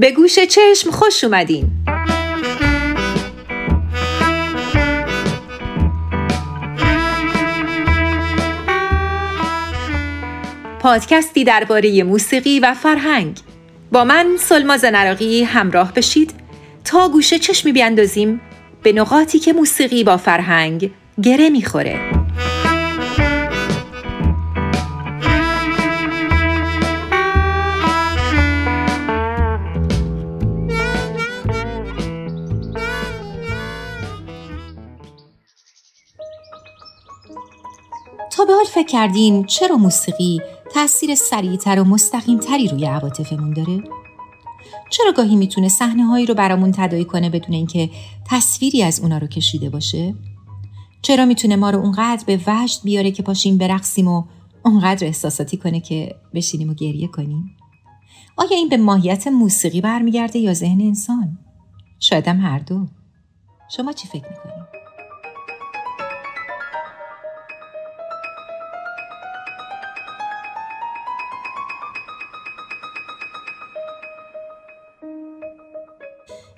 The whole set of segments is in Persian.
به گوش چشم خوش اومدین. پادکستی درباره موسیقی و فرهنگ. با من سلماز نراقی همراه بشید. تا گوشه چشمی بیاندازیم به نقاطی که موسیقی با فرهنگ گره می‌خوره. به حال فکر کردین چرا موسیقی تاثیر سریعتر و مستقیمتری روی عواطفمون داره؟ چرا گاهی می‌تونه صحنه هایی رو برامون تدایی کنه بدون اینکه تصویری از اونا رو کشیده باشه؟ چرا می‌تونه ما رو اونقدر به وجد بیاره که پاشیم برقصیم و اونقدر احساساتی کنه که بشینیم و گریه کنیم؟ آیا این به ماهیت موسیقی برمیگرده یا ذهن انسان؟ شاید هم هر دو. شما چی فکر می‌کنید؟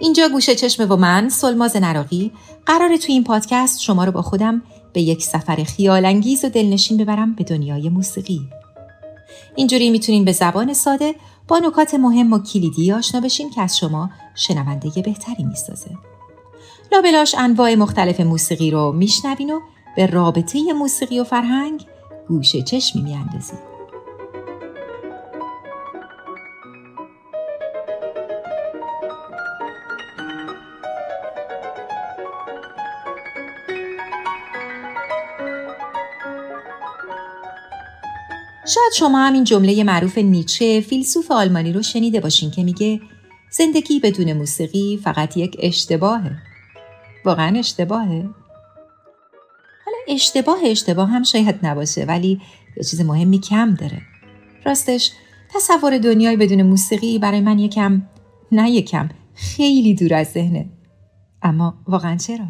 اینجا گوشه چشم با من سلماز نراقی قراره توی این پادکست شما رو با خودم به یک سفر خیالانگیز و دلنشین ببرم به دنیای موسیقی. اینجوری می‌تونین به زبان ساده با نکات مهم و کلیدی آشنا بشین که از شما شنونده بهتری می‌سازه. لابلاش انواع مختلف موسیقی رو میشنوین و به رابطه موسیقی و فرهنگ گوشه چشمی میاندازید. شاید شما هم این جمله معروف نیچه فیلسوف آلمانی رو شنیده باشین که میگه زندگی بدون موسیقی فقط یک اشتباهه. واقعا اشتباهه؟ حالا اشتباه اشتباه هم شاید نباشه ولی یه چیز مهمی کم داره. راستش تصور دنیای بدون موسیقی برای من یکم نه یکم خیلی دور از ذهنه. اما واقعا چرا؟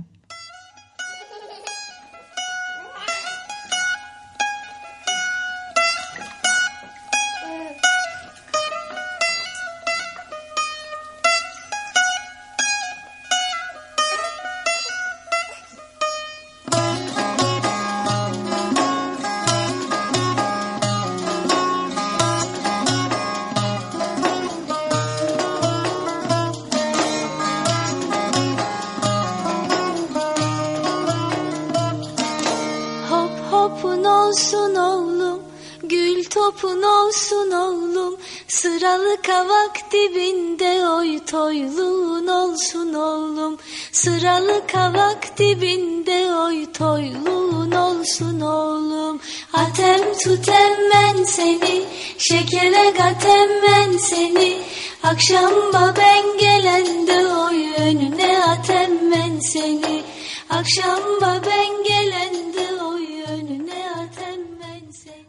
Olsun oğlum Gül topun olsun oğlum. Sıralı kavak dibinde oy toyluğun olsun oğlum. Sıralı kavak dibinde oy toyluğun olsun oğlum. Atem tutem ben seni Şekere gatem ben seni. Akşam ben gelende oy önüne atem ben seni. Akşam ben gelende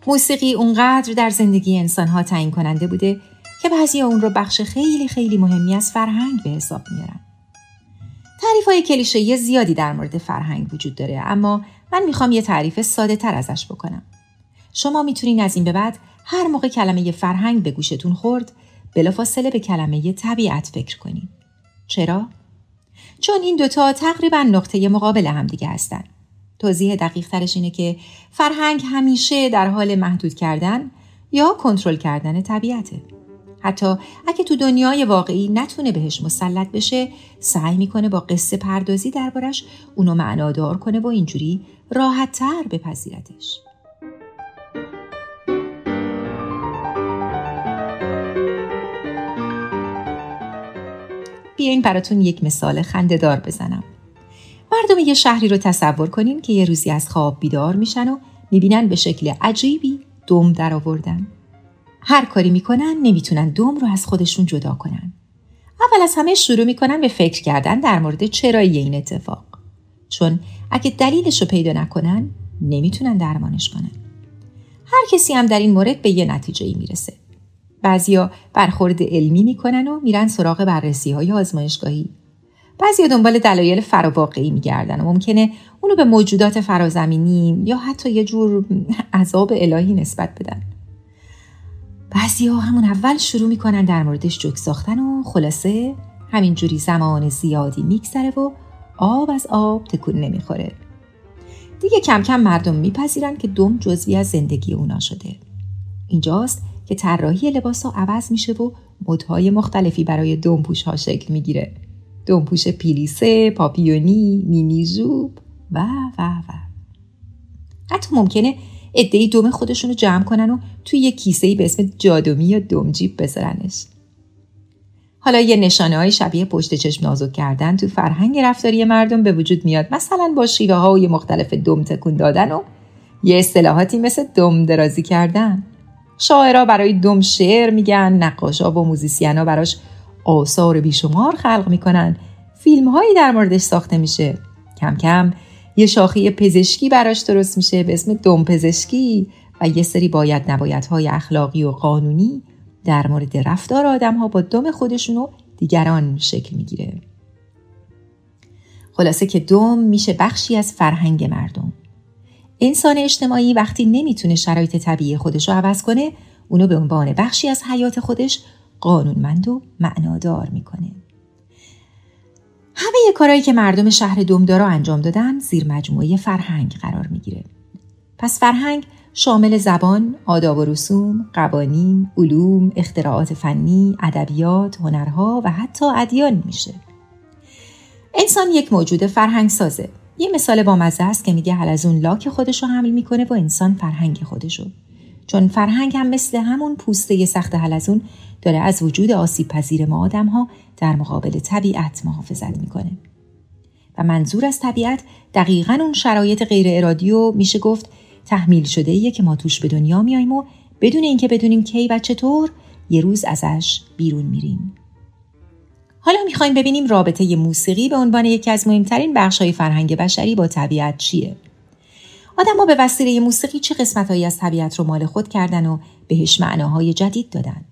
موسیقی اونقدر در زندگی انسانها تعیین کننده بوده که بعضی اون رو بخش خیلی خیلی مهمی از فرهنگ به حساب میارن. تعریف های کلیشه زیادی در مورد فرهنگ وجود داره اما من می‌خوام یه تعریف ساده تر ازش بکنم. شما می‌تونین از این به بعد هر موقع کلمه فرهنگ به گوشتون خورد بلافاصله به کلمه طبیعت فکر کنید. چرا؟ چون این دوتا تقریبا نقطه مقابل همدیگه هستند. توضیح دقیق ترش اینه که فرهنگ همیشه در حال محدود کردن یا کنترل کردن طبیعته. حتی اگه تو دنیای واقعی نتونه بهش مسلط بشه سعی می‌کنه با قصه پردازی دربارش اونو معنادار کنه و اینجوری راحت تر بپذیرتش. بیاین براتون یک مثال خندهدار بزنم. مردم یه شهری رو تصور کنین که یه روزی از خواب بیدار میشن و می‌بینن به شکل عجیبی دم در آوردن. هر کاری می‌کنن نمی‌تونن دم رو از خودشون جدا کنن. اول از همه شروع می‌کنن به فکر کردن در مورد چرایی این اتفاق. چون اگه دلیلش رو پیدا نکنن نمی‌تونن درمانش کنن. هر کسی هم در این مورد به یه نتیجه ای می‌رسه. بعضیا برخورد علمی می‌کنن و میرن سراغ بررسی های آزمایشگاهی بعضی دنبال دلایل فراواقعی میگردن و ممکنه اونو به موجودات فرازمینی یا حتی یه جور عذاب الهی نسبت بدن. بعضی ها همون اول شروع می‌کنن در موردش جوک ساختن و خلاصه همینجوری زمان زیادی میگذره و آب از آب تکون نمی‌خوره. دیگه کم کم مردم میپذیرن که دم جزوی از زندگی اونا شده. اینجاست که طراحی لباس ها عوض میشه و مدهای مختلفی برای دمپوش ها شکل می‌گیره. دمپوش پیلیسه، پاپیونی، مینی زوب و و و. حتی ممکنه ادهی دم خودشون رو جمع کنن و توی یه کیسه به اسم جادومی یا دمجیب بذارنش. حالا یه نشانه های شبیه پشت چشم نازک کردن تو فرهنگ رفتاری مردم به وجود میاد مثلا با شیوه های مختلف دم تکون دادن و یه اصطلاحاتی مثل دم درازی کردن. شاعرها برای دم شعر میگن نقاشا و موزیسینا براش آثار بیشمار خلق می‌کنن. فیلم هایی در موردش ساخته میشه. کم کم یه شاخه پزشکی براش درست میشه به اسم دم پزشکی و یه سری باید نباید های اخلاقی و قانونی در مورد رفتار آدم ها با دم خودشون و دیگران شکل می‌گیره. خلاصه که دم میشه بخشی از فرهنگ مردم. انسان اجتماعی وقتی نمی‌تونه شرایط طبیعی خودش رو عوض کنه اونو به عنوان بخشی از حیات خودش قانونمند و معنادار می‌کنه همه کارهایی که مردم شهر دمدارا انجام دادن زیر مجموعه فرهنگ قرار می‌گیره پس فرهنگ شامل زبان، آداب و رسوم، قوانین، علوم، اختراعات فنی، ادبیات، هنرها و حتی ادیان میشه. انسان یک موجود فرهنگ سازه. یه مثال با مزه است که میگه از اون لاک خودش رو حمل می‌کنه و انسان فرهنگ خودشو. چون فرهنگ هم مثل همون پوسته سخت حلزون داره از وجود آسیب پذیر ما آدم ها در مقابل طبیعت محافظت می‌کنه. و منظور از طبیعت دقیقا اون شرایط غیر ارادی و میشه گفت تحمیل شده ایه که ما توش به دنیا میاییم و بدون اینکه بدونیم کی و چطور یه روز ازش بیرون میریم. حالا می‌خوایم ببینیم رابطه موسیقی به عنوان یکی از مهمترین بخشهای فرهنگ بشری با طبیعت چیه. آدم به وسیله موسیقی چه قسمتهایی از طبیعت رو مال خود کردن و بهش معناهای جدید دادن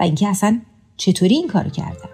و اینکه اصلا چطوری این کارو کردن.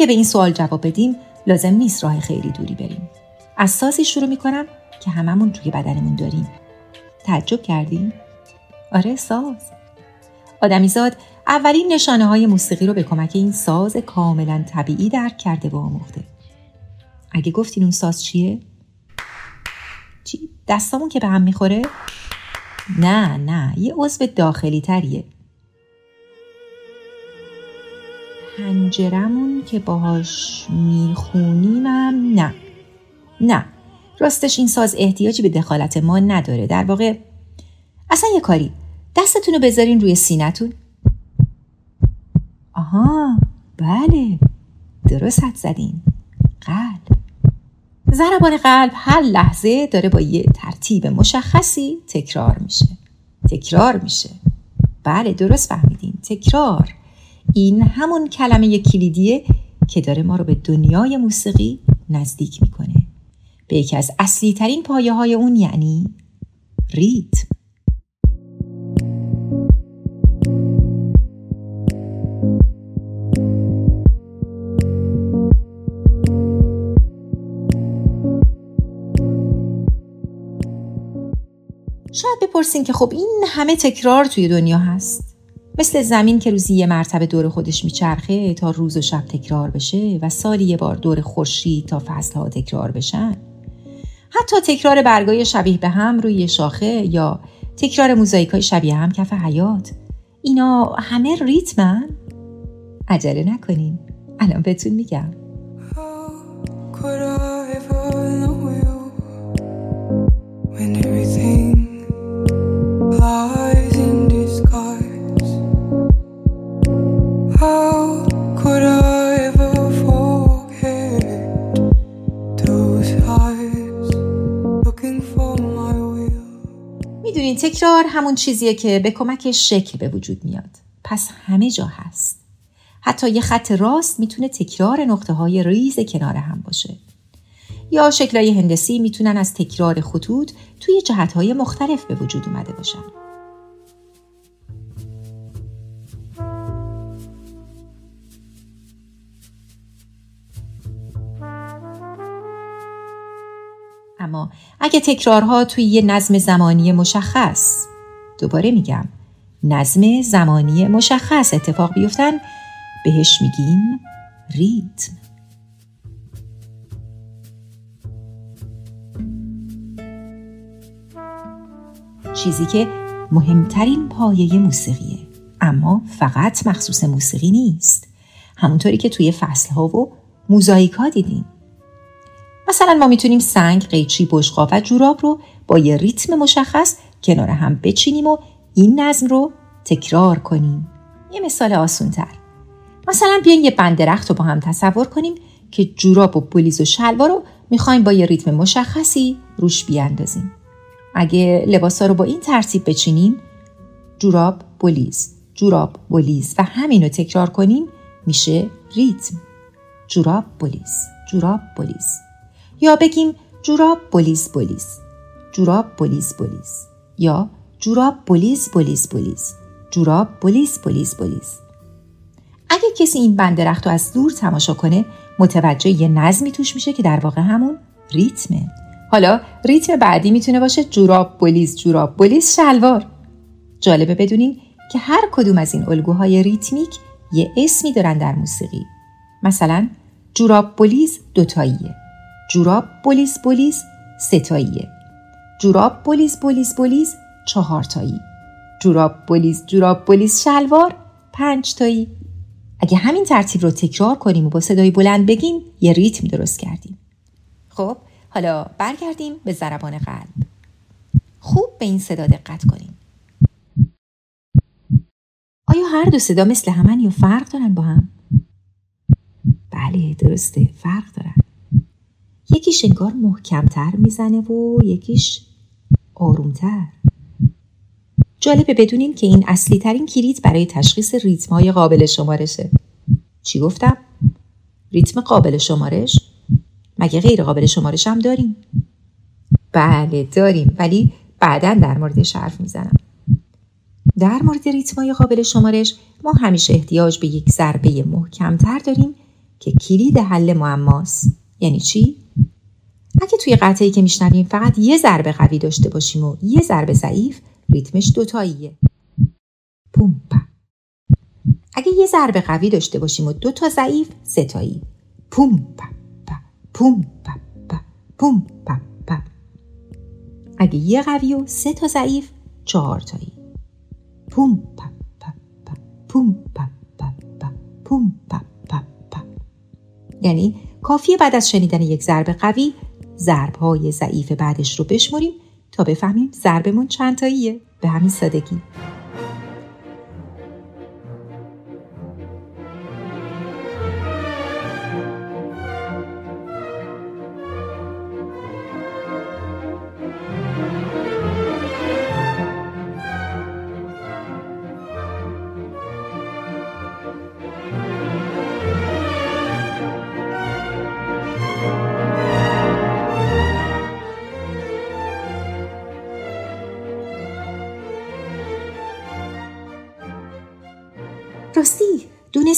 اینکه به این سوال جواب بدیم لازم نیست راه خیلی دوری بریم از سازی شروع می‌کنم که هممون توی بدنمون داریم تعجب کردیم؟ آره ساز آدمیزاد اولین نشانه های موسیقی رو به کمک این ساز کاملا طبیعی درک کرده و آموخته اگه گفتین اون ساز چیه؟ چی؟ دستامون که به هم می‌خوره؟ نه نه یه عضو داخلی تریه پنجرمون که باهاش میخونیمم نه. نه. راستش این ساز احتیاجی به دخالت ما نداره. در واقع اصلا یه کاری. دستتون رو بذارین روی سینتون آها. بله. درست حد زدین. قلب. ضربان قلب هر لحظه داره با یه ترتیب مشخصی تکرار میشه. تکرار میشه. بله درست فهمیدین. تکرار. این همون کلمه کلیدیه که داره ما رو به دنیای موسیقی نزدیک می‌کنه. به یکی از اصلی ترین پایه های اون یعنی ریتم. شاید بپرسین که خب این همه تکرار توی دنیا هست. مثل زمین که روزی یه مرتبه دور خودش میچرخه تا روز و شب تکرار بشه و سالی یه بار دور خورشید تا فصلها تکرار بشن. حتی تکرار برگای شبیه به هم روی شاخه یا تکرار موزاییک های شبیه هم کف حیات. اینا همه ریتمن؟ عجله نکنین. الان بهتون میگم. تکرار همون چیزیه که به کمک شکل به وجود میاد. پس همه جا هست. حتی یه خط راست می‌تونه تکرار نقطه های ریز کنار هم باشه. یا شکلهای هندسی می‌تونن از تکرار خطوط توی جهتهای مختلف به وجود اومده باشن. اگه تکرارها توی یه نظم زمانی مشخص. دوباره میگم نظم زمانی مشخص اتفاق بیفتن بهش میگیم ریتم. چیزی که مهمترین پایه موسیقیه اما فقط مخصوص موسیقی نیست. همونطوری که توی فصلها و موزاییک ها دیدیم. مثلا ما می‌تونیم سنگ، قیچی، بشقاب و جوراب رو با یه ریتم مشخص کنار هم بچینیم و این نظم رو تکرار کنیم. یه مثال آسونتر. مثلا بیاین یه بند درخت رو با هم تصور کنیم که جوراب و بلیز و شلوار رو می‌خوایم با یه ریتم مشخصی روش بیاندازیم. اگه لباسا رو با این ترتیب بچینیم جوراب بلیز جوراب بلیز و همین رو تکرار کنیم میشه ریتم جوراب بلیز جوراب بلیز یا بگیم جوراب بلیز بلیز جوراب بلیز بلیز یا جوراب بلیز بلیز بلیز جوراب بلیز بلیز بلیز اگه کسی این بند رخت رو از دور تماشا کنه متوجه یه نظمی توش میشه که در واقع همون ریتمه. حالا ریتم بعدی می‌تونه باشه جوراب بلیز جوراب بلیز شلوار. جالبه بدونین که هر کدوم از این الگوهای ریتمیک یه اسمی دارن در موسیقی. مثلا جوراب بلیز دوتاییه. جوراب بلیز بلیز سه‌تاییه. جوراب بلیز بلیز بلیز چهارتایی. جوراب بلیز جوراب بلیز شلوار پنج تایی اگه همین ترتیب رو تکرار کنیم و با صدای بلند بگیم یه ریتم درست کردیم. خب حالا برگردیم به ضربان قلب. خوب به این صدا دقت کنیم. آیا هر دو صدا مثل همن یا فرق دارن با هم؟ بله درسته فرق دارن. یکیش انگار محکمتر می‌زنه و یکیش آرومتر جالبه بدونین که این اصلی ترین کلید برای تشخیص ریتم های قابل شمارشه چی گفتم؟ ریتم قابل شمارش؟ مگه غیر قابل شمارش هم داریم؟ بله داریم ولی بعدا در موردش حرف می‌زنم در مورد ریتم های قابل شمارش ما همیشه احتیاج به یک ضربه محکمتر داریم که کلید حل معماست یعنی چی اگه توی قطعی که میشنویم فقط یه ضربه قوی داشته باشیم و یه ضربه ضعیف ریتمش دوتاییه. پومپا اگه یه ضربه قوی داشته باشیم و دو تا ضعیف ستایی پومپا پومپا پومپا اگه یه قوی و سه تا ضعیف چهار تایی پومپا پومپا پومپا یعنی کافیه بعد از شنیدن یک ضربه قوی ضرب های ضعیف بعدش رو بشمریم تا بفهمیم ضربمون چند تاییه به همین سادگی.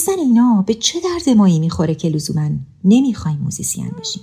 دونستن اینا به چه درد مایی می‌خوره که لزوما نمی‌خوایم موزیسین بشیم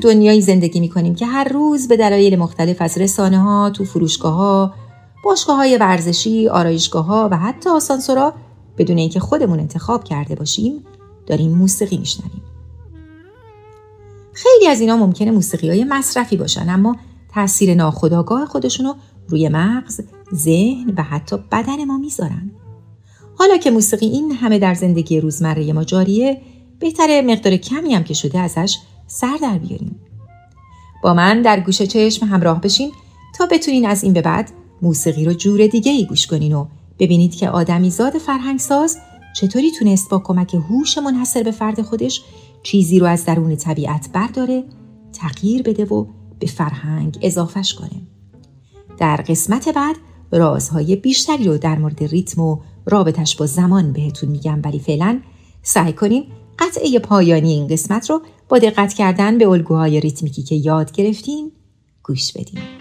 دنیایی زندگی می‌کنیم که هر روز به دلایل مختلف از رسانه ها، تو فروشگاه ها، باشگاه های ورزشی، آرایشگاه ها و حتی آسانسورا بدون اینکه خودمون انتخاب کرده باشیم داریم موسیقی میشنویم. خیلی از اینا ممکنه موسیقی های مصرفی باشن اما تاثیر ناخودآگاه خودشونو روی مغز، ذهن و حتی بدن ما می‌ذارن. حالا که موسیقی این همه در زندگی روزمره ما جاریه بهتره مقدار کمی هم که شده ازش سر در بیاریم. با من در گوش چشم همراه بشین تا بتونین از این به بعد موسیقی رو جور دیگه ای گوش کنین و ببینید که آدمی زاد فرهنگ ساز چطوری تونست با کمک هوش منحصر به فرد خودش چیزی رو از درون طبیعت برداره تغییر بده و به فرهنگ اضافش کنه. در قسمت بعد رازهای بیشتری رو در مورد ریتم و رابطش با زمان بهتون میگم ولی فعلا سعی کنیم قطعه پایانی این قسمت رو با دقت کردن به الگوهای ریتمیکی که یاد گرفتیم گوش بدیم